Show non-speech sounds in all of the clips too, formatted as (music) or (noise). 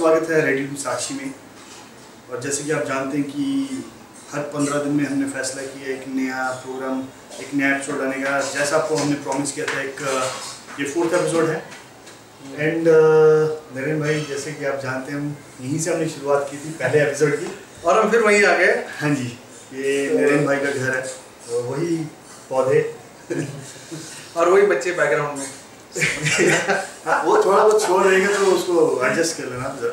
स्वागत है रेडियो साक्षी में। और जैसे कि आप जानते हैं कि हर पंद्रह दिन में हमने फैसला किया एक नया प्रोग्राम एक नया एपिसोड आने का। जैसा आपको हमने प्रॉमिस किया था एक ये फोर्थ एपिसोड है। एंड नरेंद्र भाई जैसे कि आप जानते हैं हम यहीं से हमने शुरुआत की थी पहले एपिसोड की। और हम फिर वहीं आ गए। हाँ जी ये नरेंद्र भाई का घर है तो वही पौधे। (laughs) और वही बच्चे बैकग्राउंड में। (laughs) हाँ, वो थोड़ा बहुत शोर रहेगा तो उसको एडजस्ट कर लेना जरा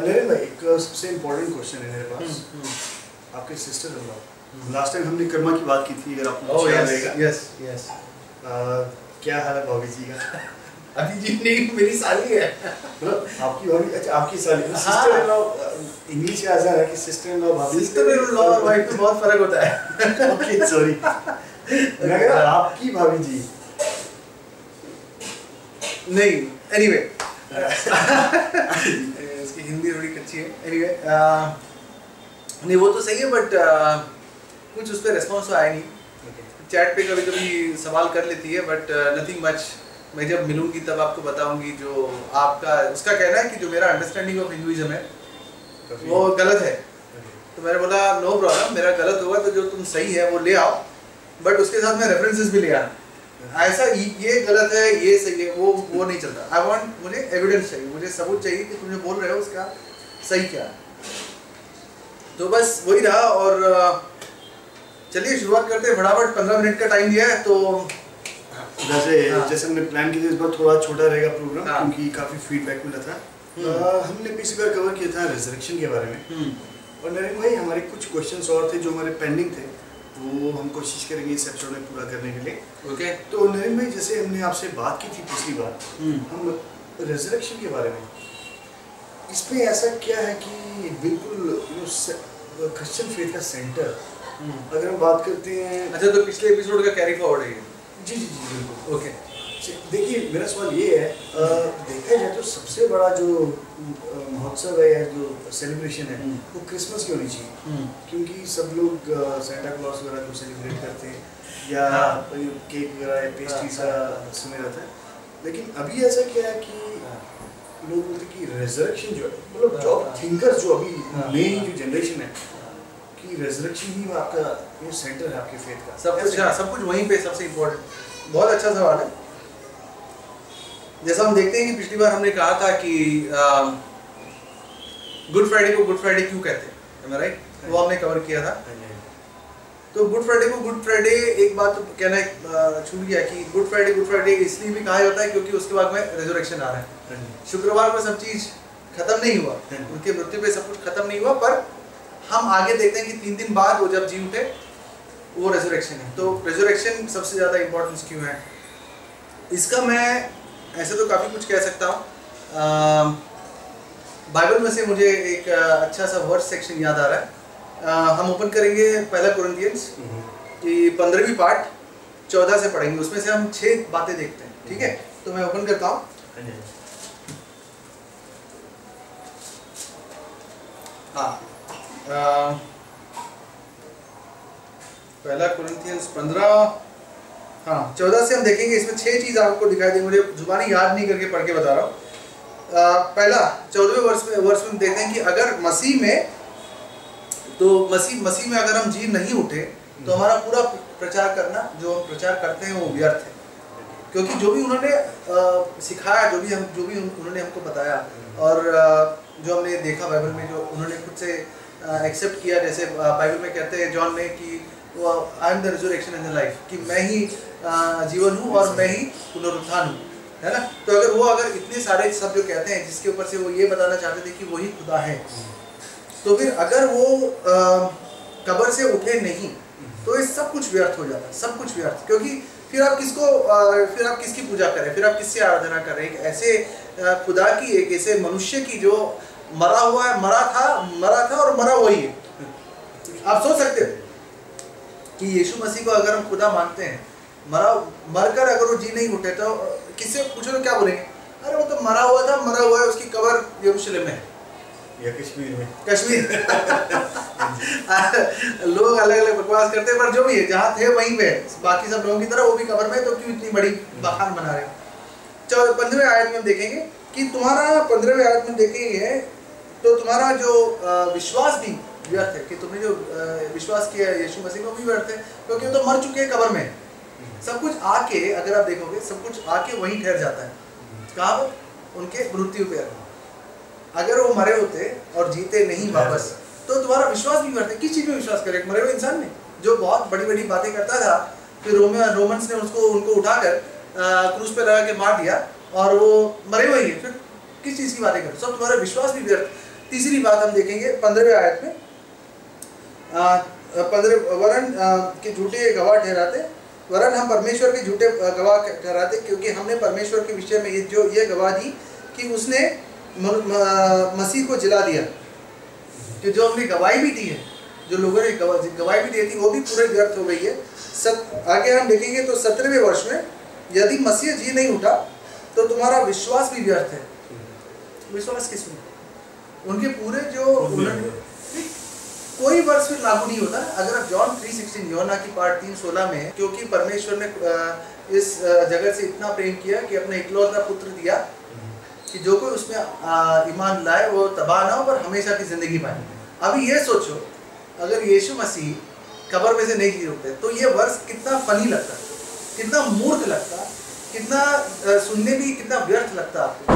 नरेंद्र भाई एक सबसे इम्पोर्टेंट क्वेश्चन है मेरे पास आपके sister in law last time हमने कर्मा की बात की थी अगर आपको ओह याद यस रहेगा। यस यस क्या हाल है भाभी जी का? (laughs) अभी जी नहीं मेरी साली है। मतलब आपकी भाभी अच्छा आपकी साली। सिस्टर इन लॉ इंग्लिश में ऐसा है कि सिस्टर इन लॉ भाभी सिस्टर इन लॉ और वाइफ में बहुत फ़र्क होता है। ओके सॉरी (laughs) मैं आपकी भाभी जी। नहीं एनीवे (laughs) (laughs) इसकी हिंदी थोड़ी कच्ची है. एनीवे नहीं वो तो सही है बट कुछ उस पर रेस्पॉन्स तो आया नहीं. चैट पे कभी कभी सवाल कर लेती है बट नथिंग मच मैं जब मिलूँगी तब आपको बताऊँगी जो आपका उसका कहना है कि जो मेरा अंडरस्टैंडिंग ऑफ़ हिंदुइज्म है वो गलत है. तो मैंने बोला नो प्रॉब्लम मेरा गलत होगा तो जो तुम सही है वो ले आओ. बट उसके साथ में रेफरेंसेस भी ले आना ऐसा ये- गलत है ये सही है वो वो नहीं चलता आई वांट मुझे एविडेंस चाहिए मुझे सबूत चाहिए कि तुम जो बोल रहे हो उसका सही क्या है तो बस वही रहा और चलिए शुरुआत करते हैं फटाफट पंद्रह मिनट का टाइम दिया है तो जैसे हाँ। जैसे हमने प्लान किया था इस बार थोड़ा छोटा रहेगा प्रोग्राम हाँ। क्योंकि काफ़ी फीडबैक मिला था हम्म। हमने पिछली बार कवर किया था रिजर्वेशन के बारे में और नरेंद्र भाई हमारे कुछ क्वेश्चंस और थे जो हमारे पेंडिंग थे वो हम कोशिश करेंगे इस एपिसोड में पूरा करने के लिए। ओके। तो नरेंद्र भाई जैसे हमने आपसे बात की थी पिछली बार हम रिजर्वेशन के बारे में इसमें ऐसा क्या है कि बिल्कुल क्रिश्चियन फेथ का सेंटर अगर हम बात करते हैं अच्छा तो पिछले एपिसोड का कैरी फॉरवर्ड है जी जी जी बिल्कुल। ओके। देखिए मेरा सवाल ये है देखा जाए तो सबसे बड़ा जो महोत्सव है या जो सेलिब्रेशन है हम्म। वो क्रिसमस की होनी चाहिए क्योंकि सब लोग सेंटा क्लॉज वगैरह को सेलिब्रेट करते हैं या हाँ। केक वगैरह या पेस्ट्री हाँ। समय रहता है लेकिन अभी ऐसा क्या है कि लोग बोलते कि रेजरेक्शन जो है मतलब हाँ, जो हाँ। थिंकर्स जो अभी हाँ, नई हाँ। जो जनरेशन है कि रेजरेक्शन ही आपका ये सेंटर है आपके फेथ का सब कुछ हाँ सब कुछ वहीं पे सबसे इम्पोर्टेंट बहुत अच्छा सवाल है जैसा हम देखते हैं कि पिछली बार हमने कहा था कि गुड फ्राइडे को गुड फ्राइडे क्यों कहते हैं? राइट वो हमने कवर किया था। हाँ तो गुड फ्राइडे को गुड फ्राइडे एक बात तो कहना छूट गया कि गुड फ्राइडे गुड फ्राइडे इसलिए भी कहा जाता है क्योंकि उसके बाद में रेजोरेक्शन आ रहा है। हाँ शुक्रवार को सब चीज़ खत्म नहीं हुआ। उनके मृत्यु पे सब कुछ खत्म नहीं हुआ पर हम आगे देखते हैं कि तीन दिन बाद वो जब जी उठे वो रेजोरेक्शन है। तो रेजोरेक्शन सबसे ज़्यादा इम्पोर्टेंस क्यों है? इसका मैं ऐसे तो काफ़ी कुछ कह सकता हूँ। बाइबल में से मुझे एक अच्छा सा वर्स सेक्शन याद आ रहा है। अ, हम ओपन करेंगे पहला हम्म। कि पंद्रहवीं पार्ट चौदह से पढ़ेंगे। उसमें से हम छह बातें देखते हैं ठीक है? तो मैं ओपन करता हूँ। हाँ पहला कुरिन्थियंस पंद्रह हाँ चौदह से हम देखेंगे, इसमें छह चीज़ आपको दिखाई देंगी, मुझे जुबानी याद नहीं करके पढ़ के बता रहा हूँ। पहला, चौदहवें वर्ष में वर्ष में देखते हैं कि अगर मसीह में तो मसीह मसीह में अगर हम जी नहीं उठे तो हमारा पूरा प्रचार करना, जो हम प्रचार करते हैं, वो व्यर्थ है। क्योंकि जो भी उन्होंने सिखाया, जो भी हम, जो भी उन्होंने हमको बताया, और जो हमने देखा बाइबल में, जो उन्होंने खुद से एक्सेप्ट किया, जैसे बाइबल में कहते हैं जॉन में कि I am the resurrection in the life कि मैं ही जीवन हूँ और मैं ही पुनरुत्थान हूँ, है ना? तो अगर वो अगर इतने सारे सब जो कहते हैं, जिसके ऊपर से वो ये बताना चाहते थे कि वही खुदा है तो फिर अगर वो कब्र से उठे नहीं तो ये सब कुछ व्यर्थ हो जाता सब कुछ व्यर्थ। क्योंकि फिर आप किसको फिर आप किसकी पूजा करें? फिर आप किससे आराधना करें? एक ऐसे खुदा की, एक ऐसे मनुष्य की जो मरा हुआ है, मरा था मरा था और मरा वही है। आप सोच सकते हो। कि यीशु मसीह को अगर हम खुदा मानते हैं मरा मरकर अगर वो जी नहीं उठे तो किससे पूछो तो क्या बोलेंगे? अरे वो तो मरा हुआ था मरा हुआ है उसकी कबर यरूशलेम में। या कश्मीर में। कश्मीर। (laughs) लोग अलग अलग बकवास करते हैं पर जो भी है जहाँ थे वहीं पे। बाकी सब लोगों की तरह वो भी कबर में तो क्यों इतनी बड़ी बखान बना रहे हैं? पंद्रहवें आयत में हम देखेंगे कि तुम्हारा पंद्रहवें आयत में देखेंगे तो तुम्हारा जो विश्वास भी व्यर्थ है कि तुमने जो विश्वास किया है यीशु मसीह में भी व्यर्थ है क्योंकि वो तो मर चुके हैं कब्र में। सब कुछ आके अगर आप देखोगे सब कुछ आके वहीं ठहर जाता है। कहाँ उनके मृत्यु पे। अगर वो मरे होते और जीते नहीं वापस तो तुम्हारा विश्वास भी व्यर्थ है। किस चीज़ में विश्वास करे मरे हुए इंसान में जो बहुत बड़ी बड़ी बातें करता था फिर रोमे रोमन्स ने उसको उनको उठाकर क्रूज पे लगा के मार दिया और वो मरे हुए हैं। फिर किस चीज़ की बातें कर सब तुम्हारा विश्वास भी व्यर्थ। तीसरी बात हम देखेंगे पंद्रहवें आयत में पंद्रह वरन के झूठे गवाह ठहराते। वरन हम परमेश्वर के झूठे गवाह ठहराते क्योंकि हमने परमेश्वर के विषय में जो ये गवाह दी कि उसने म- म- मसीह को जिला दिया। कि जो हमने गवाही भी दी है जो लोगों ने गवाही भी दी थी वो भी पूरे व्यर्थ हो गई है। सत आगे हम देखेंगे तो सत्रहवें वर्ष में यदि मसीह जी नहीं उठा तो तुम्हारा विश्वास भी व्यर्थ है। विश्वास किसमें? उनके पूरे जो उन्होंने कोई वर्ष फिर लागू नहीं होता। अगर आप जॉन 3:16 योना की पार्ट 3 16 में, क्योंकि परमेश्वर ने इस जगत से इतना प्रेम किया कि अपने इकलौता पुत्र दिया कि जो कोई उसमें ईमान लाए, वो तबाह ना हो, पर हमेशा की ज़िंदगी पाए अभी ये सोचो, अगर यीशु मसीह कब्र में से नहीं जी उठते तो ये वर्ष कितना फनी लगता, कितना मूर्ख लगता, कितना सुनने भी कितना व्यर्थ लगता आपको।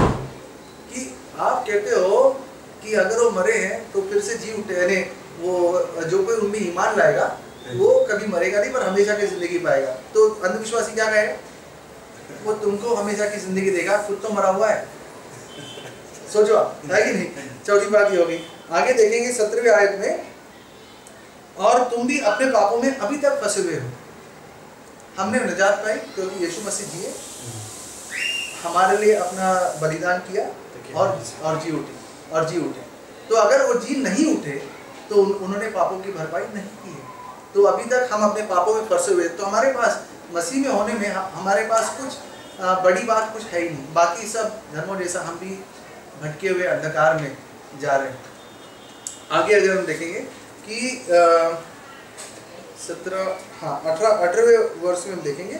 कि आप कहते हो कि अगर वो मरे हैं तो फिर से जी उठे वो जो कोई उनमें ईमान लाएगा वो कभी मरेगा नहीं पर हमेशा की ज़िंदगी पाएगा। तो अंधविश्वासी क्या कहेगा? वो तुमको हमेशा की ज़िंदगी देगा खुद तो मरा हुआ है। सोचो आप है कि नहीं? चौथी बात ये होगी। आगे देखेंगे सत्रहवें आयत में और तुम भी अपने पापों में अभी तक फंसे हुए हो। हमने निजात पाई क्योंकि यीशु मसीह जिए हमारे लिए अपना बलिदान किया और और जी उठे और जी उठे। तो अगर वो जी नहीं उठे तो उन, उन्होंने पापों की भरपाई नहीं की है। तो अभी तक हम अपने पापों में फंसे हुए तो हमारे पास मसीह में होने में हमारे पास कुछ बड़ी बात कुछ है ही नहीं। बाकी सब धर्मों जैसा हम भी भटके हुए अंधकार में जा रहे हैं। आगे अगर हम देखेंगे कि सत्रह हाँ अठारह अठारहवें वर्ष में हम देखेंगे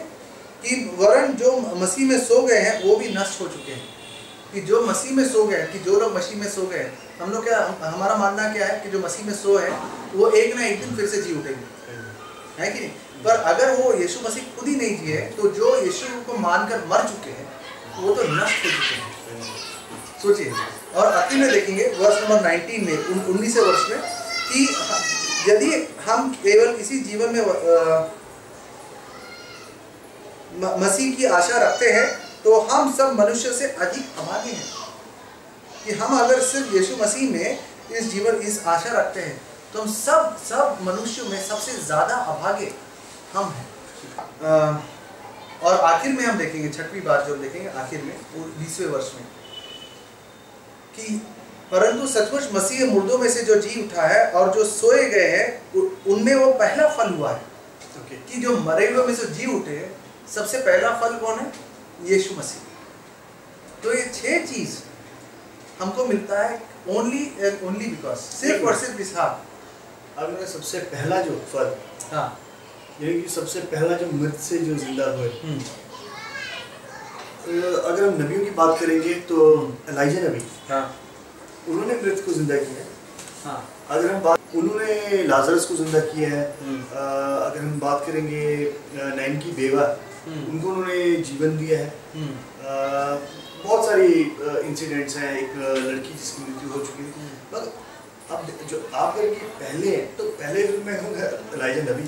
कि वरण जो मसीह में सो गए हैं वो भी नष्ट हो चुके हैं। कि जो मसीह में सो गए कि जो लोग मसीह में सो गए हैं हम लोग क्या, हमारा मानना क्या है कि जो मसीह में सो है, वो एक ना एक दिन फिर से जी उठेंगे। है कि नहीं? पर अगर वो यीशु मसीह खुद ही नहीं जिए तो जो यीशु को मानकर मर चुके हैं, वो तो नष्ट हो चुके हैं। सोचिए। और अति में देखेंगे, वर्ष नंबर 19 में, उन उन्नीसवें वर्ष में, कि यदि हम केवल इसी जीवन में मसीह की आशा रखते हैं तो हम सब मनुष्य से अधिक अभागे हैं। कि हम अगर सिर्फ़ यीशु मसीह में इस जीवन इस आशा रखते हैं तो हम सब सब मनुष्यों में सबसे ज़्यादा अभागे हम हैं। और आखिर में हम देखेंगे छठवीं बात जो हम देखेंगे आखिर में बीसवें वर्ष में कि परंतु सचमुच मसीह मुर्दों में से जो जी उठा है और जो सोए गए हैं उनमें वो पहला फल हुआ है। ओके कि जो मरे हुए में से जी उठे सबसे पहला फल कौन है? यीशु मसीह। तो ये छह चीज़ हमको मिलता है ओनली एंड ओनली बिकॉज़ सिर्फ़ और सिर्फ़ इस हाँ अब मेरा सबसे पहला जो फल हाँ। यानी कि सबसे पहला जो मृत से जो ज़िंदा हुए। हम्म, अगर हम नबियों की बात करेंगे तो एलाइजा नबी हाँ। उन्होंने मृत को ज़िंदा किया है। अगर हम बात उन्होंने लाजरस को ज़िंदा किया है। हम्म, अगर हम बात करेंगे नैन की बेवा हम्म, उनको उन्होंने जीवन दिया है। बहुत सारी इंसिडेंट्स हैं। एक लड़की जिसकी मृत्यु हो चुकी है हम्म। पर अब जो आप ये पहले हैं तो पहले फिर मैं कहूँगा एलाइजा नबी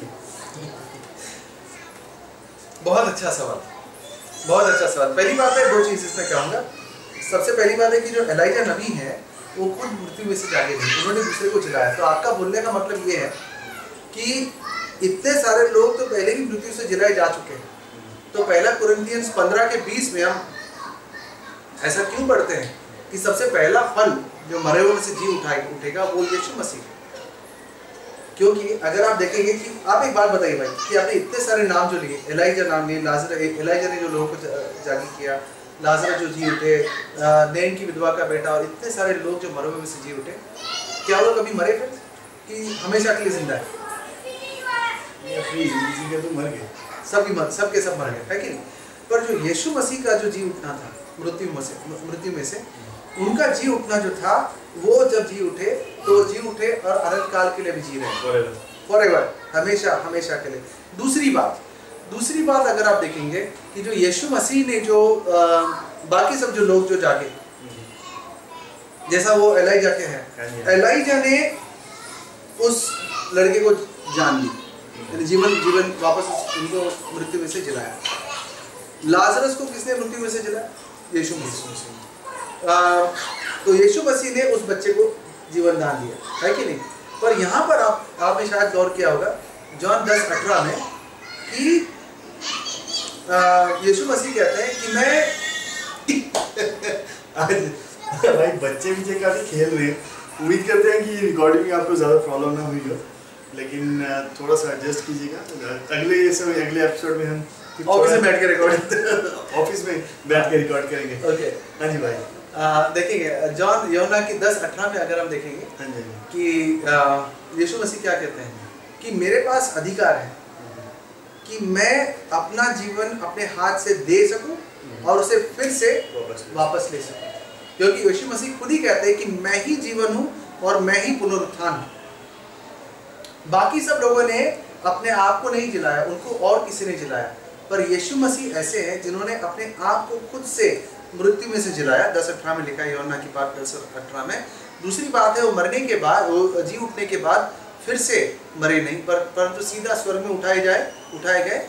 बहुत अच्छा सवाल। बहुत अच्छा सवाल। पहली बात है दो चीज़ इसमें कहूँगा। सबसे पहली बात है कि जो एलाइजा नबी है वो खुद मृत्यु में से जागे नहीं उन्होंने दूसरे को जगाया। तो आपका बोलने का मतलब ये है कि इतने सारे लोग तो पहले ही मृत्यु से जिलाए जा चुके हैं। तो पहला कुरिन्थियंस पंद्रह के बीस में हम ऐसा क्यों पढ़ते हैं कि सबसे पहला फल जो मरे हुए में से जी उठाए उठेगा वो यीशु मसीह। क्योंकि अगर आप देखेंगे कि आप एक बात बताइए भाई कि आपने इतने सारे नाम जो लिए एलाइजा नाम लिए लाजर एलाइजा ने जो लोगों को जागी किया लाजर जो जी उठे नैन की विधवा का बेटा और इतने सारे लोग जो मरे हुए में से जी उठे क्या वो कभी मरे फिर? कि हमेशा के लिए ज़िंदा है? तो मर गए। सब मर सब के सब मर गए है कि नहीं? पर जो यीशु मसीह का जो जी उठना था मृत्यु में से मृत्यु में से। उनका जी उठना जो था वो जब जी उठे तो जी उठे और अनंत काल के लिए भी जी रहे फॉर एवर हमेशा हमेशा के लिए। दूसरी बात दूसरी बात अगर आप देखेंगे कि जो यीशु मसीह ने जो अ, बाकी सब जो लोग जो जागे जैसा वो एलाइजा के हाँ हैं हाँ। एलाइजा ने उस लड़के को जान ली। यानी जीवन जीवन वापस उनको मृत्यु में से जिलाया। लाजरस को किसने मृत्यु में से जिलाया? यीशु मसीह तो यीशु मसीह ने उस बच्चे को जीवन दान दिया, है कि नहीं? पर यहाँ पर आप, आपने शायद गौर किया होगा, जॉन दस अठारह में कि यीशु मसीह कहते हैं कि मैं (laughs) आज भाई बच्चे भी काफ़ी खेल रहे हैं। उम्मीद करते हैं कि रिकॉर्डिंग में आपको ज़्यादा प्रॉब्लम ना हुई हो, लेकिन थोड़ा सा एडजस्ट कीजिएगा। अगले समय अगले एपिसोड में हम ऑफ़िस में बैठ के रिकॉर्ड ऑफ़िस (laughs) में बैठ के रिकॉर्ड करेंगे। ओके हाँ जी भाई देखेंगे जॉन योना की दस अठारह में अगर हम देखेंगे हाँ जी हाँ कि यीशु मसीह क्या कहते हैं? कि मेरे पास अधिकार है कि मैं अपना जीवन अपने हाथ से दे सकूँ और उसे फिर से वापस ले सकूँ। क्योंकि यीशु मसीह खुद ही कहते हैं कि मैं ही जीवन हूँ और मैं ही पुनरुत्थान हूँ। बाकी सब लोगों ने अपने आप को नहीं जिलाया उनको और किसी ने जिलाया। पर यीशु मसीह ऐसे हैं जिन्होंने अपने आप को खुद से मृत्यु में से जिलाया। दस अठारह में लिखा है योना की बात दस अठारह में। दूसरी बात है, वो मरने के बाद, वो जी उठने के बाद फिर से मरे नहीं, पर परंतु सीधा स्वर्ग में उठाए जाए, उठाए गए।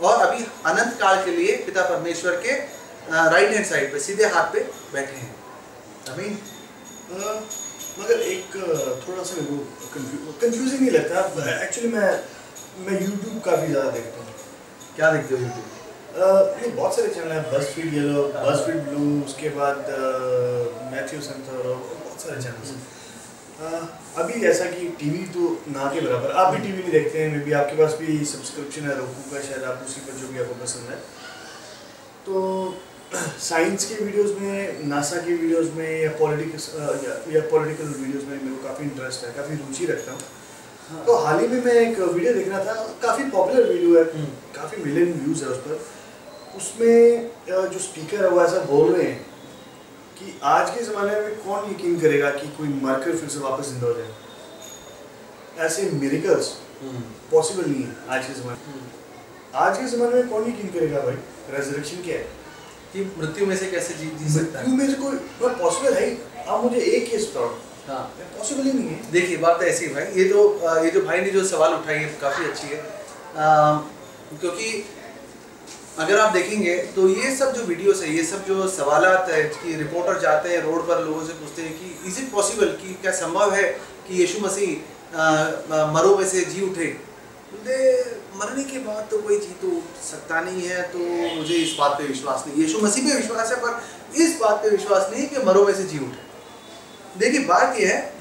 और अभी अनंत काल के लिए पिता परमेश्वर के राइट हैंड साइड पे, सीधे हाथ पे बैठे हैं। अमीन मगर एक थोड़ा सा को कंफ्यूजिंग नहीं लगता। है एक्चुअली मैं मैं यूट्यूब काफ़ी ज़्यादा देखता हूँ। क्या देखते हो यूट्यूब नहीं बहुत सारे चैनल हैं। बस फ़ीड येलो बस फ़ीड ब्लू उसके बाद मैथ्यू और बहुत सारे चैनल अभी ऐसा कि टीवी तो ना के बराबर आप भी टीवी नहीं देखते हैं मे बी आपके पास भी सब्सक्रिप्शन है रोकू का शायद आप उसी पर जो भी आपको पसंद है। तो साइंस के वीडियोस में नासा के वीडियोस में या पॉलिटिक्स या, या पॉलिटिकल वीडियोस में मेरे को काफ़ी इंटरेस्ट है काफ़ी रुचि रखता हूँ। तो हाल ही में मैं एक वीडियो देख रहा था काफ़ी पॉपुलर वीडियो है हम्म। काफ़ी मिलियन व्यूज़ है उस पर। उसमें जो स्पीकर है वो ऐसा बोल रहे हैं कि आज के ज़माने में कौन यकीन करेगा कि कोई मरकर फिर से वापस ज़िंदा हो जाए? ऐसे मिरेकल्स पॉसिबल नहीं है आज के ज़माने में। आज के ज़माने में कौन यकीन करेगा भाई? रेजरेक्शन क्या है? कि मृत्यु में से कैसे जी जी सकता है? मृत्यु में से कोई पॉसिबल है ही। आप मुझे एक केस बताओ। हाँ। पॉसिबल ही नहीं है। देखिए बात तो ऐसी है भाई ये जो अ, ये जो भाई ने जो सवाल उठाई है काफ़ी अच्छी है। अ, क्योंकि अगर आप देखेंगे तो ये सब जो वीडियोस है ये सब जो सवालात है कि रिपोर्टर जाते हैं रोड पर लोगों से पूछते हैं कि इज़ इट पॉसिबल कि क्या संभव है कि यीशु मसीह मरो में से जी उठे? बोलते मरने के बाद तो कोई जी तो उठ सकता नहीं है तो मुझे इस बात पे विश्वास नहीं। यीशु मसीह पे विश्वास है पर इस बात पे विश्वास नहीं कि मरो में से जी उठे। देखिए, बात यह है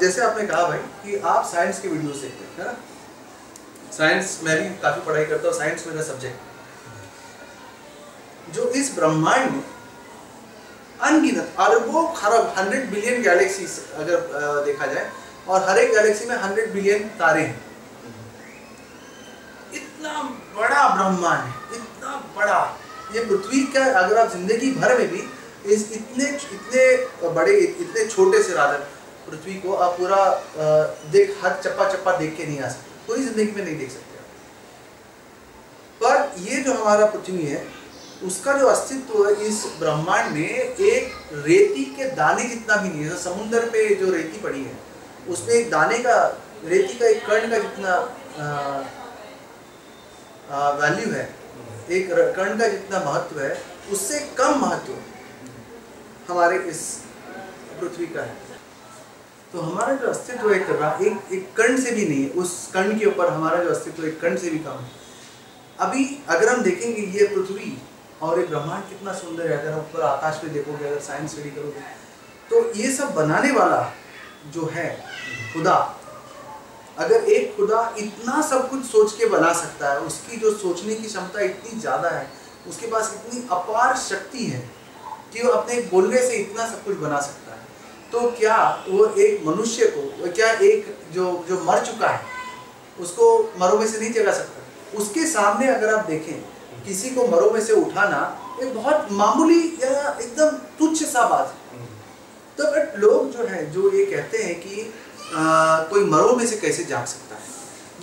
जैसे आपने कहा भाई, कि आप साइंस के वीडियोस देखते हैं साइंस मैं भी काफ़ी पढ़ाई करता हूँ साइंस मेरा सब्जेक्ट जो इस ब्रह्मांड में अनगिनत अरबों खरब हंड्रेड बिलियन गैलेक्सी अगर देखा जाए, और हर एक गैलेक्सी में हंड्रेड बिलियन तारे हैं। इतना बड़ा ब्रह्मांड है, इतना बड़ा। ये पृथ्वी का, अगर आप ज़िंदगी भर में भी इस इतने इतने बड़े, इतने छोटे से राधर पृथ्वी को आप पूरा देख हर चप्पा चप्पा देख के नहीं आ सकते। पूरी ज़िंदगी में नहीं देख सकते पर ये जो हमारा पृथ्वी है, उसका जो अस्तित्व है, इस ब्रह्मांड में एक रेती के दाने जितना भी नहीं है, जैसे समुंदर पे जो रेती पड़ी है, उसमें एक दाने का, रेती का एक कर्ण का जितना वैल्यू है, एक कर्ण का जितना महत्व है, उससे कम महत्व हमारे इस पृथ्वी का है। तो हमारा जो अस्तित्व एक एक एक कण से भी नहीं है, उस कण के ऊपर हमारा जो अस्तित्व एक कण से भी कम है। अभी अगर हम देखेंगे ये पृथ्वी और ये ब्रह्मांड कितना सुंदर है, अगर हम ऊपर आकाश में देखोगे, अगर साइंस स्टडी करोगे तो ये सब बनाने वाला जो है खुदा, अगर एक खुदा इतना सब कुछ सोच के बना सकता है, उसकी जो सोचने की क्षमता इतनी ज़्यादा है, उसके पास इतनी अपार शक्ति है कि वो अपने बोलने से इतना सब कुछ बना सकता है। तो क्या वो एक मनुष्य को क्या एक जो जो मर चुका है उसको मरो में से नहीं जगा सकता? उसके सामने अगर आप देखें किसी को मरो में से उठाना एक बहुत मामूली या एकदम तुच्छ सा बात है। तो बट लोग जो है जो ये कहते हैं कि आ, कोई मरो में से कैसे जाग सकता है?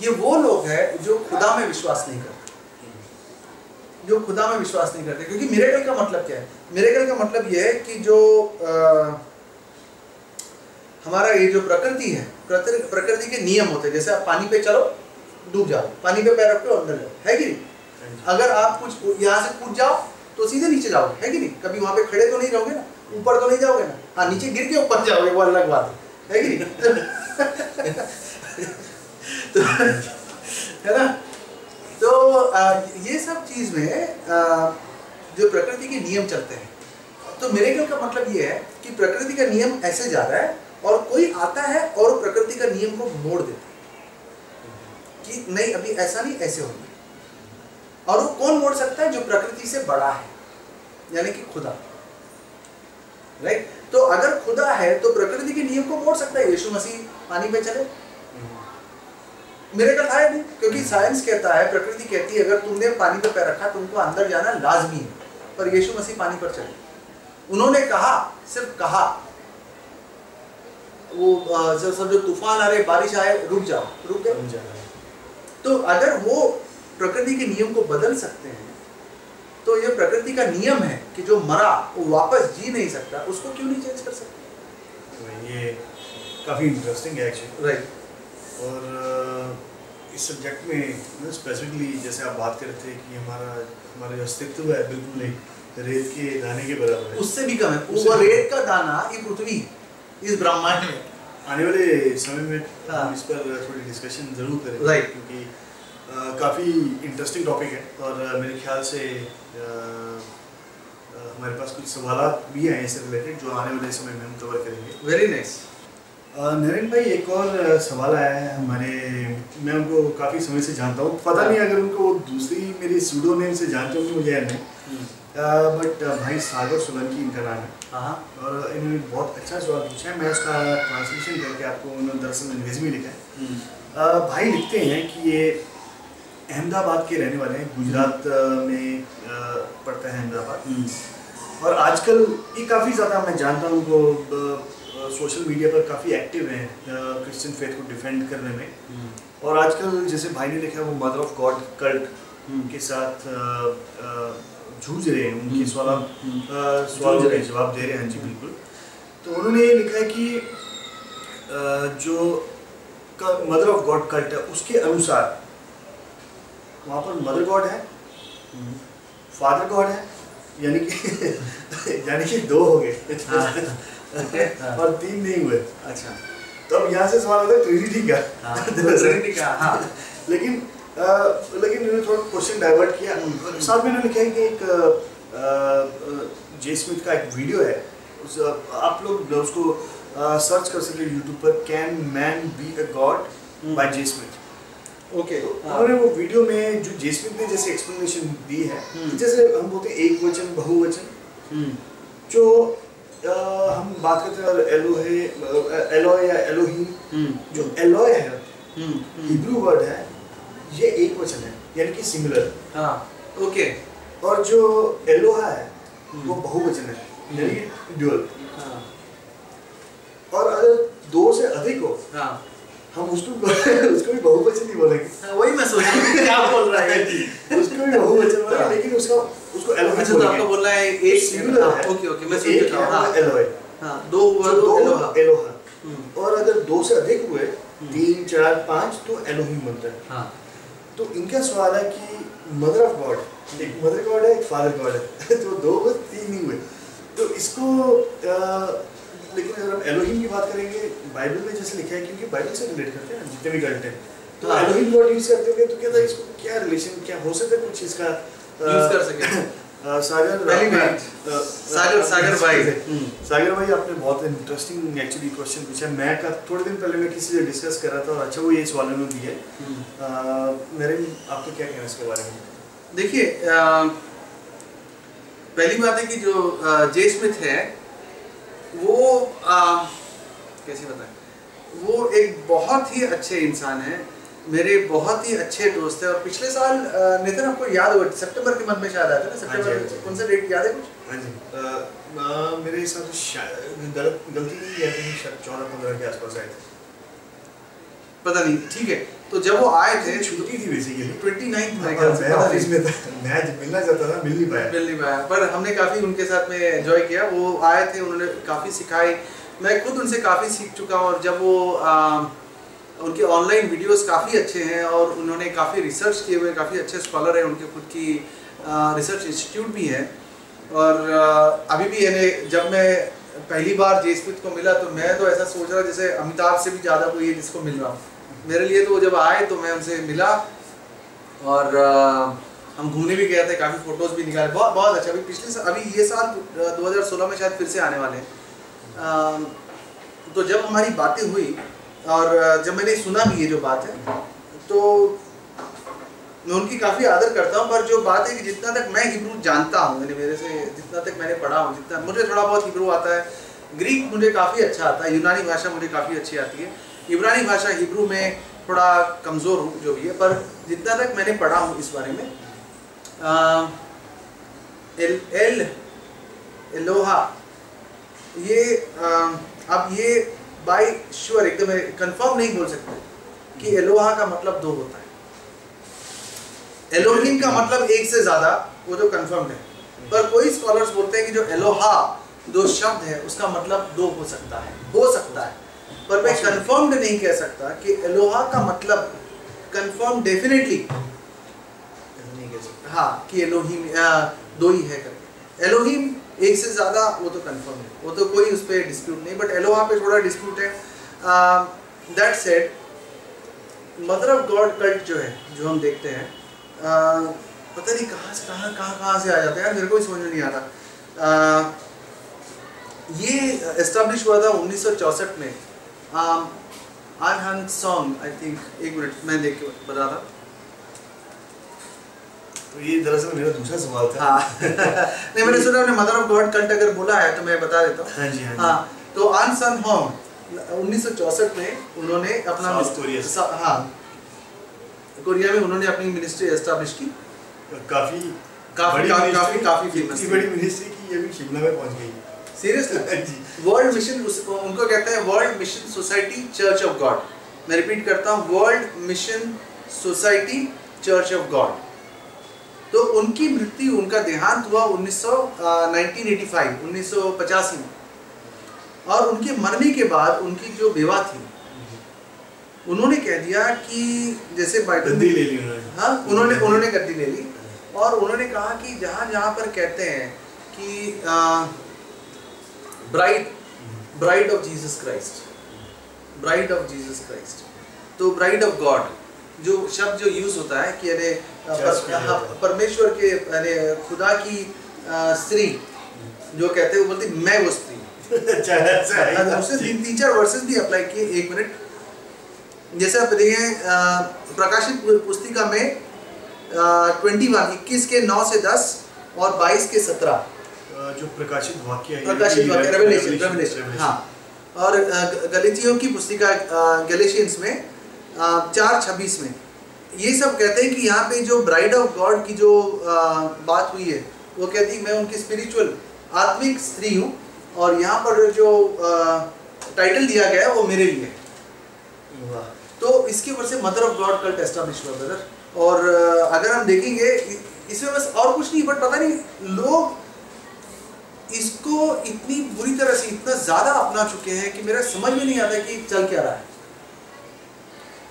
ये वो लोग हैं जो खुदा में विश्वास नहीं करते। जो खुदा में विश्वास नहीं करते। क्योंकि मिरेकल का मतलब क्या है? मिरेकल का मतलब ये है कि जो आ, हमारा ये जो प्रकृति है प्रकृति प्रकृति के नियम होते हैं। जैसे आप पानी पे चलो डूब जाओ। पानी पे पैर रखो अंदर जाओ। है कि नहीं? अगर आप कुछ यहाँ से कूद जाओ तो सीधे नीचे जाओगे। है कि नहीं? कभी वहाँ पे खड़े तो नहीं रहोगे ना? ऊपर तो नहीं जाओगे ना? हाँ नीचे गिर के ऊपर जाओगे वो अलग बात है। है कि नहीं? (laughs) तो है ना? तो ये सब चीज़ में जो प्रकृति के नियम चलते हैं। तो मेरे ख्याल का मतलब ये है कि प्रकृति का नियम ऐसे जा रहा है और कोई आता है और प्रकृति का नियम को मोड़ देता है। कि नहीं, अभी ऐसा नहीं, ऐसे होंगे और वो कौन मोड़ सकता है? जो प्रकृति से बड़ा है, यानी कि खुदा। राइट तो अगर खुदा है तो प्रकृति के नियम को मोड़ सकता है। यीशु मसीह पानी में चले। मेरे का था नहीं क्योंकि साइंस कहता है प्रकृति कहती है अगर तुमने पानी पे पैर रखा तुमको अंदर जाना लाजमी है। पर यीशु मसीह पानी पर चले। उन्होंने कहा सिर्फ़ कहा वो जब सब जो तूफ़ान आ रहे बारिश आए रुक जाओ रुक गए। तो अगर वो प्रकृति के नियम को बदल सकते हैं तो ये प्रकृति का नियम है कि जो मरा वो वापस जी नहीं सकता उसको क्यों नहीं चेंज कर सकते? तो ये काफ़ी इंटरेस्टिंग है एक्चुअली राइट और इस सब्जेक्ट में स्पेसिफिकली जैसे आप बात कर रहे थे कि हमारा हमारा जो अस्तित्व है बिल्कुल एक रेत के दाने के बराबर है। उससे भी कम है। वो रेत का दाना ये पृथ्वी इस ब्रह्मांड में। आने वाले समय में हाँ। हम इस पर थोड़ी डिस्कशन ज़रूर करेंगे Right. क्योंकि काफ़ी इंटरेस्टिंग टॉपिक है। और मेरे ख्याल से अ, हमारे पास कुछ सवाल भी हैं इससे रिलेटेड जो आने वाले समय में हम कवर करेंगे। वेरी नाइस नरेंद्र भाई एक और सवाल आया है हमारे मैं उनको काफ़ी समय से जानता हूँ। पता नहीं अगर उनको दूसरी मेरी सूडो नेम से जानते हो मुझे या नहीं। बट भाई सागर सोलंकी इनका नाम है। हाँ और इन्होंने बहुत अच्छा सवाल पूछा है। मैं उसका ट्रांसलेशन करके आपको उन्होंने दरअसल अंग्रेज़ी में लिखा है। भाई लिखते हैं कि ये अहमदाबाद के रहने वाले हैं। गुजरात में पड़ता है अहमदाबाद। और आजकल ये काफ़ी ज़्यादा मैं जानता हूँ उनको सोशल मीडिया पर काफ़ी एक्टिव हैं क्रिश्चियन फेथ को डिफेंड करने में। और आजकल जैसे भाई ने लिखा है वो मदर ऑफ़ गॉड कल्ट के साथ जूझ रहे हैं उनके हम्म, सवाल हम्म, सवालों हैं। जवाब दे रहे हैं हाँ जी बिल्कुल। तो उन्होंने ये लिखा है कि जो मदर ऑफ़ गॉड कल्ट है उसके अनुसार वहाँ पर मदर गॉड है फादर गॉड है यानी कि (laughs) यानी कि दो हो गए। हाँ। और तीन नहीं हुए। अच्छा। तो अब यहाँ से सवाल होता है ट्रिनिटी का। हाँ Trinity का हाँ। लेकिन लेकिन इन्होंने थोड़ा क्वेश्चन डाइवर्ट किया। साथ में इन्होंने लिखा है कि एक जे स्मिथ का एक वीडियो है। उस आप लोग उसको सर्च कर सकते हैं यूट्यूब पर can man be a God by J Smith okay तो उन्होंने वो वीडियो में जो जे स्मिथ ने जैसे एक्सप्लेनेशन दी है हम्म। जैसे हम बोलते हैं एक वचन बहुवचन। जो हम बात करते हैं एलोहे एलोय या एलोहीम जो एलोय है हिब्रू वर्ड है ये एक वचन है यानी कि सिंगुलर हाँ ओके। और जो एलोहा है हम्म। वो बहुवचन है यानी ड्यूअल हाँ। और अगर दो से अधिक हो हाँ। हम उसको (laughs) उसको भी बहुवचन नहीं बोलेंगे। हाँ, वही मैं सोच रहा हूँ क्या बोल रहा है। (laughs) उसको भी बहुवचन बोलेंगे हाँ। लेकिन उसका उसको एलोही अच्छा तो आपको बोलना है एक सिंगुलर हाँ, है ओके ओके मैं समझ रहा हूँ। है हाँ। एलोय हाँ दो हुआ तो दो एलोहा। एलोहा। हम्म, और अगर दो से अधिक हुए तीन चार पाँच तो एलोहिम बनता है। हाँ। तो इनका सवाल है कि मदर ऑफ़ गॉड एक मदर गॉड है एक फादर गॉड है। (laughs) तो दो हुए तीन नहीं हुए। तो इसको लेकिन अगर हम एलोहिम की बात करेंगे बाइबल में जैसे लिखा है क्योंकि बाइबल से रिलेट करते हैं जितने भी गलत हैं तो हाँ। एलोहिम वर्ड यूज़ करते होंगे तो क्या था इसको क्या रिलेशन क्या हो सकता है कुछ इसका? यूज़ कर सके। (coughs) सागर पहली बात, सागर सागर भाई। सागर भाई आपने बहुत इंटरेस्टिंग एक्चुअली क्वेश्चन पूछा। मैं का थोड़े दिन पहले मैं किसी से डिस्कस कर रहा था और अच्छा वो ये सवाल उन्होंने दिया। हम्म। मेरे आपको क्या कहना है इसके बारे में? देखिए पहली बात है कि जो जे स्मिथ है वो अ, कैसे बताएँ? वो एक बहुत ही अच्छे इंसान है। मेरे बहुत ही अच्छे दोस्त हैं और पिछले साल नितिन आपको याद होगा सितंबर के मंथ में शायद आया था ना हाँ सितंबर कौन सा डेट याद है कुछ? हाँ जी। मेरे हिसाब से शायद गलत गलती नहीं है कि शायद चौदह पंद्रह के आसपास आए थे। पता नहीं ठीक है। तो जब वो आए थे छुट्टी थी बेसिकली ट्वेंटी नाइन्थ मैं था मैं जब मिलना चाहता था मिल नहीं पाया। मिल नहीं पाया। पर हमने काफ़ी उनके साथ में एंजॉय किया। वो आए थे उन्होंने काफ़ी सिखाई। मैं खुद उनसे काफ़ी सीख चुका हूँ और जब वो उनके ऑनलाइन वीडियोस काफ़ी अच्छे हैं और उन्होंने काफ़ी रिसर्च किए हुए काफ़ी अच्छे स्कॉलर हैं उनके खुद की रिसर्च इंस्टीट्यूट भी है। और अभी भी यानी जब मैं पहली बार जे को मिला तो मैं तो ऐसा सोच रहा जैसे अमिताभ से भी ज़्यादा कोई है जिसको मिल रहा हूँ। मेरे लिए तो वो जब आए तो मैं उनसे मिला और हम घूमने भी गए थे काफ़ी फ़ोटोज़ भी निकाले। बहुत बहुत अच्छा। अभी पिछले साल अभी ये साल अ, 2016 में शायद फिर से आने वाले हैं। तो जब हमारी बातें हुई और जब मैंने सुना भी ये जो बात है तो मैं उनकी काफ़ी आदर करता हूँ पर जो बात है कि जितना तक मैं हिब्रू जानता हूँ यानी मेरे से जितना तक मैंने पढ़ा हूँ जितना मुझे थोड़ा बहुत हिब्रू आता है ग्रीक मुझे काफ़ी अच्छा आता है यूनानी भाषा मुझे काफ़ी अच्छी आती है। इब्रानी भाषा हिब्रू में थोड़ा कमज़ोर हूँ जो भी है पर जितना तक मैंने पढ़ा हूँ इस बारे में अ, एल एल एलोहा ये अ, अब ये बाय श्योर एकदम कंफर्म नहीं बोल सकते कि एलोहा का मतलब दो होता है। एलोहिम का मतलब एक से ज़्यादा वो जो कंफर्म है। पर कोई स्कॉलर्स बोलते हैं कि जो एलोहा दो शब्द है उसका मतलब दो हो सकता है हो सकता है। पर मैं कंफर्म्ड नहीं कह सकता कि एलोहा का मतलब कंफर्म डेफिनेटली नहीं कह सकता। हाँ कि एलोहिम दो ही है करके। एलोहिम एक से ज़्यादा वो तो कंफर्म है। वो तो कोई उस पर डिस्प्यूट नहीं बट एलोहा पे थोड़ा डिस्प्यूट है। That said mother of God cult जो है जो हम देखते हैं अ, पता नहीं कहाँ से कहाँ कहाँ कहाँ से आ जाते हैं यार, मेरे को ही समझ में नहीं आता अ, ये एस्टेब्लिश हुआ था 1964 में। आन हन सॉन्ग आई थिंक एक मिनट मैं देख के बता रहा तो ये दरअसल मेरा दूसरा सवाल था। हाँ। (laughs) नहीं मैंने सुना आपने मदर ऑफ़ गॉड कल्ट अगर बोला है तो मैं बता देता हूँ। हाँ जी हाँ हाँ तो आन सन होम उन्नीस में उन्होंने अपना हाँ कोरिया में उन्होंने अपनी मिनिस्ट्री एस्टेब्लिश की। काफ़ी काफी- काफी- काफी- काफ़ी famous बड़ी मिनिस्ट्री की ये भी शिमला में पहुँच गई। सीरियसली वर्ल्ड मिशन उनको कहते हैं World Mission Society Church of God मैं रिपीट करता हूँ World Mission Society Church of God तो उनकी मृत्यु उनका देहांत हुआ 1900 अ, 1985 1985 में। और उनके मरने के बाद उनकी जो बेवा थी उन्होंने कह दिया कि जैसे गद्दी ले ली हाँ उन्होंने उन्होंने गद्दी ले ली। और उन्होंने कहा कि जहाँ जहाँ पर कहते हैं कि bride bride of Jesus Christ bride of Jesus Christ. तो ब्राइड ऑफ़ गॉड जो शब्द जो यूज़ होता है कि अरे हाँ। परमेश्वर के अरे खुदा की स्त्री जो कहते हैं वो बोलती मैं वो स्त्री (laughs) अच्छा उसने तीन तीन चार वर्सेस भी अप्लाई किए एक मिनट। जैसे आप देखें प्रकाशित पुस्तिका में ट्वेंटी वन इक्कीस के नौ से दस और बाईस के सत्रह। जो प्रकाशित वाक्य है प्रकाशित वाक्य रेवलेशन रेवलेशन हाँ। और अ, की पुस्तिका गलेशियंस में चार छब्बीस में। ये सब कहते हैं कि यहाँ पे जो ब्राइड ऑफ़ गॉड की जो अ, बात हुई है वो कहती है मैं उनकी स्पिरिचुअल आत्मिक स्त्री हूँ और यहाँ पर जो टाइटल दिया गया है वो मेरे लिए तो इसके ऊपर से mother of God cult establish हुआ ब्रदर और अगर हम देखेंगे इसमें बस और कुछ नहीं बट पता नहीं लोग इसको इतनी बुरी तरह से इतना ज़्यादा अपना चुके हैं कि मेरा समझ में नहीं आता कि चल क्या रहा है।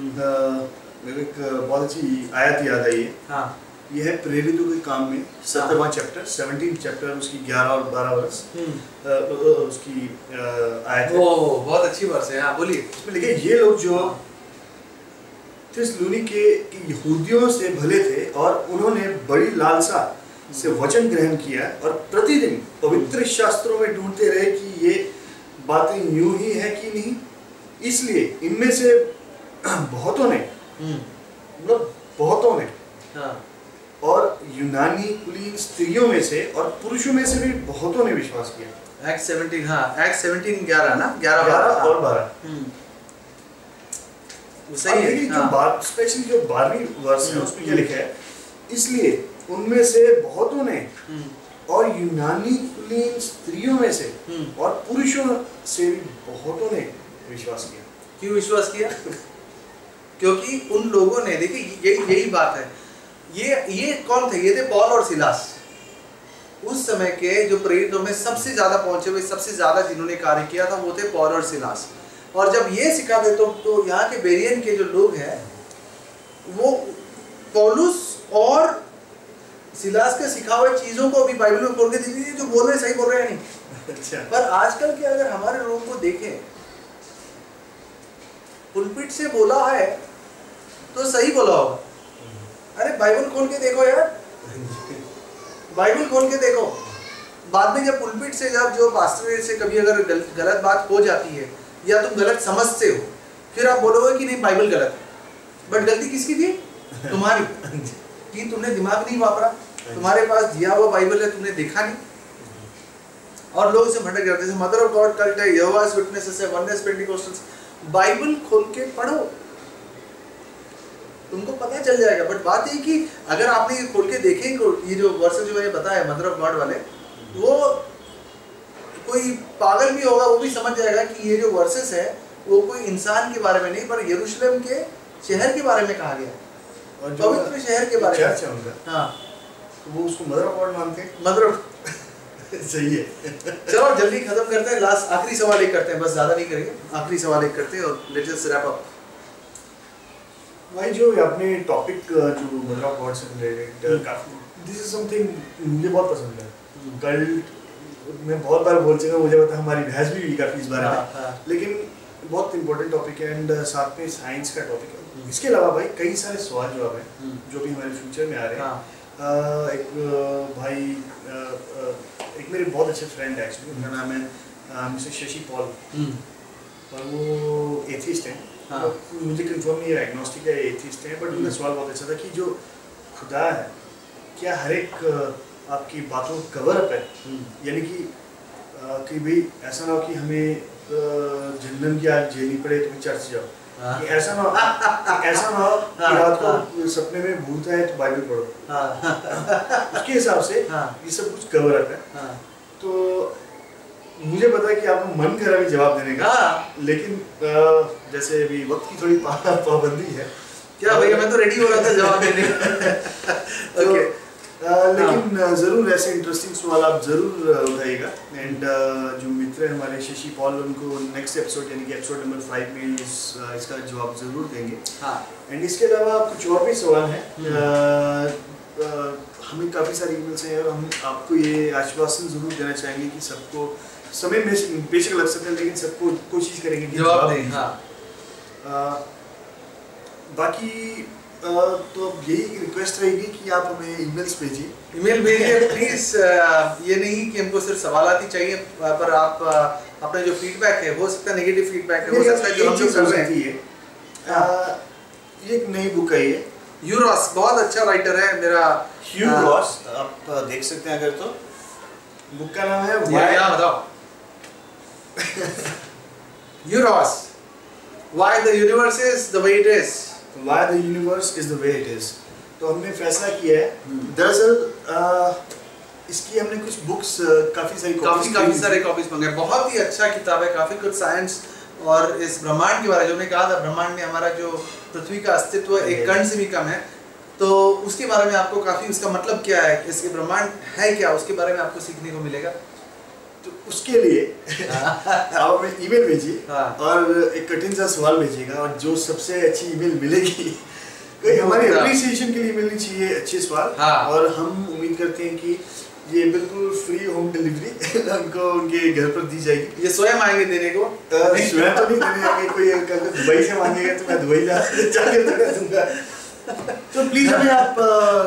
द- मेरे एक बहुत अच्छी आयत याद आई है। हाँ। ये है प्रेरितों के काम में सत्रहवां चैप्टर सेवनटीन चैप्टर उसकी ग्यारह और बारह वर्ष। अ, उसकी आयत है। ओ बहुत अच्छी वर्ष है। हाँ बोलिए। इसमें लिखे ये लोग जो थिस्सलुनी के के यहूदियों से भले थे और उन्होंने बड़ी लालसा से वचन ग्रहण किया और प्रतिदिन पवित्र शास्त्रों में ढूंढते रहे कि ये बातें यूँ ही है कि नहीं। इसलिए इनमें से बहुतों ने मतलब बहुतों ने हाँ। और यूनानी कुलीन स्त्रियों में से और पुरुषों में से भी बहुतों ने विश्वास किया। एक्ट सेवनटीन हाँ एक्ट सेवनटीन ग्यारह ना? ग्यारह ग्यारह बारह, और बारह। हम्म। सही है, जो हाँ। बात स्पेशली जो बारहवीं वर्ष है हम्म, उसमें क्या लिखा है इसलिए उनमें से बहुतों ने हम्म, और यूनानी कुलीन स्त्रियों में से हम्म। और पुरुषों से भी बहुतों ने विश्वास किया। क्यों विश्वास किया? क्योंकि उन लोगों ने देखिए यही यही बात है। ये ये कौन थे? ये थे पॉल और सिलास। उस समय के जो प्रेरितों में सबसे ज़्यादा पहुँचे हुए सबसे ज़्यादा जिन्होंने कार्य किया था वो थे पॉल और सिलास। और जब ये सिखा दे तो, तो यहाँ के बेरियन के जो लोग हैं वो पौलुस और सिलास के सिखा हुए चीज़ों को अभी बाइबल में खोल के देख लीजिए जो बोल रहे सही बोल रहे हैं नहीं? अच्छा। पर आजकल के अगर हमारे लोगों को देखें पुलपिट से बोला है तो सही बोला। होगा अरे बाइबल खोल के देखो यार। बाइबल खोल के देखो। बाद में जब पुलपिट से जब जो पास्टर से कभी अगर गल, गलत बात हो जाती है या तुम गलत समझते हो फिर आप बोलोगे कि नहीं बाइबल गलत है। बट गलती किसकी थी? तुम्हारी। कि तुमने दिमाग नहीं वापरा। तुम्हारे पास दिया हुआ बाइबल है तुमने देखा नहीं। और लोग इसे भटक जाते मदर ऑफ़ गॉड कल्ट है बाइबल खोल के पढ़ो। तुमको पता चल जाएगा बट बात ये कि अगर आपने ये खोल के देखे ये जो वर्सेस जो मैंने बताया मदर ऑफ़ गॉड वाले वो कोई पागल भी होगा वो भी समझ जाएगा कि ये जो वर्सेस है वो कोई इंसान के बारे में नहीं पर यरूशलेम के शहर के बारे में कहा गया है। और जो पवित्र शहर के बारे में। है तो वो उसको मदर ऑफ़ गॉड मानते हैं? मदर ऑफ़ (laughs) सही है। चलो जल्दी खत्म करते हैं लास्ट आखिरी सवाल एक करते हैं बस ज़्यादा नहीं करेंगे आखिरी सवाल एक करते हैं और लेटेस्ट रैप अप भाई जो आपने टॉपिक जो मदर ऑफ़ गॉड से रिलेटेड काफ़ी दिस इज़ समथिंग मुझे बहुत पसंद है। कल्ट मैं बहुत बार बोल चुका मुझे पता हमारी बहस भी हुई काफ़ी इस बारे हाँ, में। हाँ। लेकिन बहुत इंपॉर्टेंट टॉपिक है एंड साथ में साइंस का टॉपिक है। हम्म। इसके अलावा भाई कई सारे सवाल जवाब हैं हम्म। जो भी हमारे फ्यूचर में आ रहे हैं। हाँ, एक भाई एक मेरे बहुत अच्छे फ्रेंड है एक्चुअली उनका नाम है मिस्टर शशि पॉल। हम्म, और वो एथिस्ट हैं। हाँ। मुझे कंफर्म नहीं है एग्नोस्टिक है एथिस्ट हैं बट उनका। सवाल बहुत अच्छा था कि जो खुदा है क्या हर एक आपकी बातों को कवर अप है? हम्म। यानी कि कि भाई ऐसा ना हो कि हमें जहन्नम की आग झेलनी पड़े तो भी चर्च जाओ। हाँ, कि ऐसा ना हो ऐसा ना हो कि हाँ, रात हाँ। को सपने में भूत है तो बाइबल पढ़ो। हाँ, उसके हिसाब से हाँ, ये सब कुछ कवर अप है। हाँ, तो मुझे पता है कि आपको मन कर है जवाब देने का हाँ। लेकिन अ, जैसे अभी वक्त की थोड़ी पाबंदी है। क्या भैया मैं तो रेडी हो रहा था जवाब देने (laughs) तो, ओके अ, लेकिन अ, ज़रूर ऐसे इंटरेस्टिंग सवाल आप ज़रूर उठाइएगा। एंड जो मित्र हैं हमारे शशि पॉल उनको नेक्स्ट एपिसोड यानी कि एपिसोड नंबर फाइव में इस इसका जवाब ज़रूर देंगे। हाँ। एंड इसके अलावा कुछ और भी सवाल हैं? हम्म। हमें काफ़ी सारे ईमेल्स हैं और हम आपको ये आश्वासन ज़रूर देना चाहेंगे कि सबको समय बेशक लग सकता है लेकिन सबको कोशिश करेंगे कि जवाब दें हाँ। बाकी अ, तो अब यही रिक्वेस्ट रहेगी कि आप हमें ईमेल्स भेजिए ईमेल भेजिए प्लीज़ ये नहीं कि हमको सिर्फ़ सवालात ही चाहिए पर आप अपना जो फीडबैक है हो सकता है नेगेटिव फीडबैक है हो सकता है जो हम जो कर रहे हैं। ये एक नई बुक है। यूरोस बहुत अच्छा राइटर है मेरा हाँ। आप देख सकते हैं अगर तो। बुक का नाम है ये बताओ। Euros why the universe is the way it is Why the universe is the way it is. तो हमने फैसला किया है। हम्म। दरअसल इसकी हमने कुछ बुक्स काफ़ी सारी काफ़ी काफ़ी सारे कॉपीज मंगाए बहुत ही अच्छा किताब है काफ़ी कुछ साइंस और इस ब्रह्मांड के बारे में जो हमने कहा था ब्रह्मांड में हमारा जो पृथ्वी का अस्तित्व एक. कण से भी कम है। तो उसके बारे में आपको काफ़ी उसका मतलब क्या है? इसके ब्रह्मांड है क्या? उसके बारे में आपको सीखने को मिलेगा। उसके लिए। आप हमें ईमेल भेजिए। हाँ। और एक कठिन सा सवाल भेजिएगा और जो सबसे अच्छी ईमेल मिलेगी। कोई वो हमारी। अप्रिसिएशन के लिए मिलनी चाहिए अच्छे सवाल। हाँ। और हम उम्मीद करते हैं कि ये बिल्कुल फ्री होम डिलीवरी उनको उनके घर पर दी जाएगी। ये स्वयं आएँगे देने को? स्वयं तो नहीं देने आगे कोई अगर दुबई से मांगेगा तो मैं दुबई जा जाके थोड़ा दूँगा। तो प्लीज़ हमें आप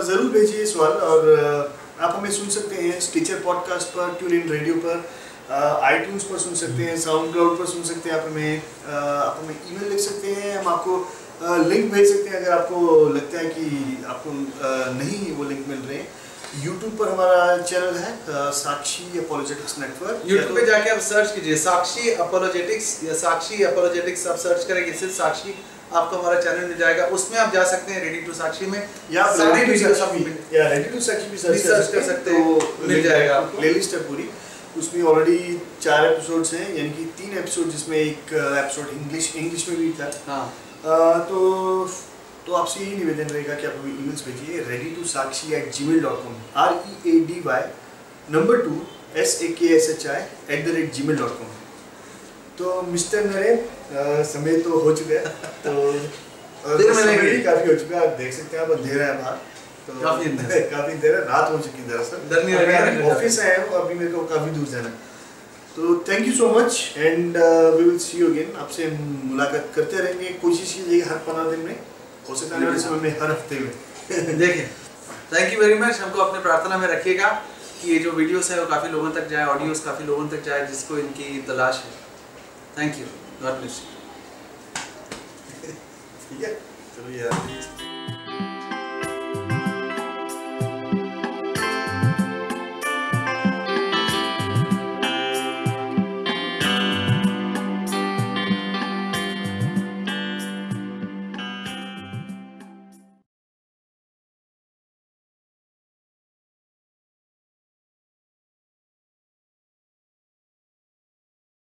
ज़रूर भेजिए सवाल। और आप हमें सुन सकते हैं स्टीचर पॉडकास्ट पर ट्यून इन रेडियो पर। आईट्यून्स पर सुन सकते हैं साउंड क्लाउड पर सुन सकते हैं आप हमें आप हमें ईमेल लिख सकते हैं हम आपको लिंक भेज सकते हैं अगर आपको लगता है कि आपको नहीं वो लिंक मिल रहे हैं। यूट्यूब पर हमारा चैनल है साक्षी अपोलोजेटिक्स नेटवर्क यूट्यूब पे जाके आप सर्च कीजिए साक्षी अपोलोजेटिक्स या साक्षी अपोलोजेटिक्स आप सर्च करेंगे सिर्फ़ साक्षी आपको हमारा चैनल मिल जाएगा। उसमें आप जा सकते हैं रेडी टू साक्षी में। या सारी रेडी टू साक्षी भी या रेडी टू साक्षी भी सर्च कर सकते हैं, तो मिल जाएगा। प्लेलिस्ट है पूरी। उसमें ऑलरेडी चार एपिसोड्स हैं यानी कि तीन एपिसोड जिसमें एक एपिसोड इंग्लिश इंग्लिश में भी था। हाँ। आ, तो तो आपसे यही निवेदन रहेगा कि आप हमें ईमेल्स भेजिए ready to Sakshi at Gmail dot com R E A D Y number two S A K S H I at the rate Gmail dot com तो मिस्टर नरेन समय तो हो चुका है तो (laughs) काफ़ी हो चुका है आप देख सकते हैं आप अंधेरा है बाहर। तो काफ़ी अंधेरा। काफ़ी अंधेरा है, रात हो चुकी दरअसल? ऑफ़िस हूँ अभी मेरे को काफ़ी दूर जाना तो thank you so much and we will see you again आपसे मुलाकात करते रहेंगे कोशिश कीजिए हर पंद्रह दिन में हो सकता है समय में हर हफ़्ते में। (laughs) देखिए थैंक यू वेरी मच हमको अपने प्रार्थना में रखिएगा कि ये जो वीडियोस है वो काफ़ी लोगों तक जाए ऑडियोस काफ़ी लोगों तक जाए जिसको इनकी तलाश है। थैंक यू गॉड ब्लेस है चलो यार।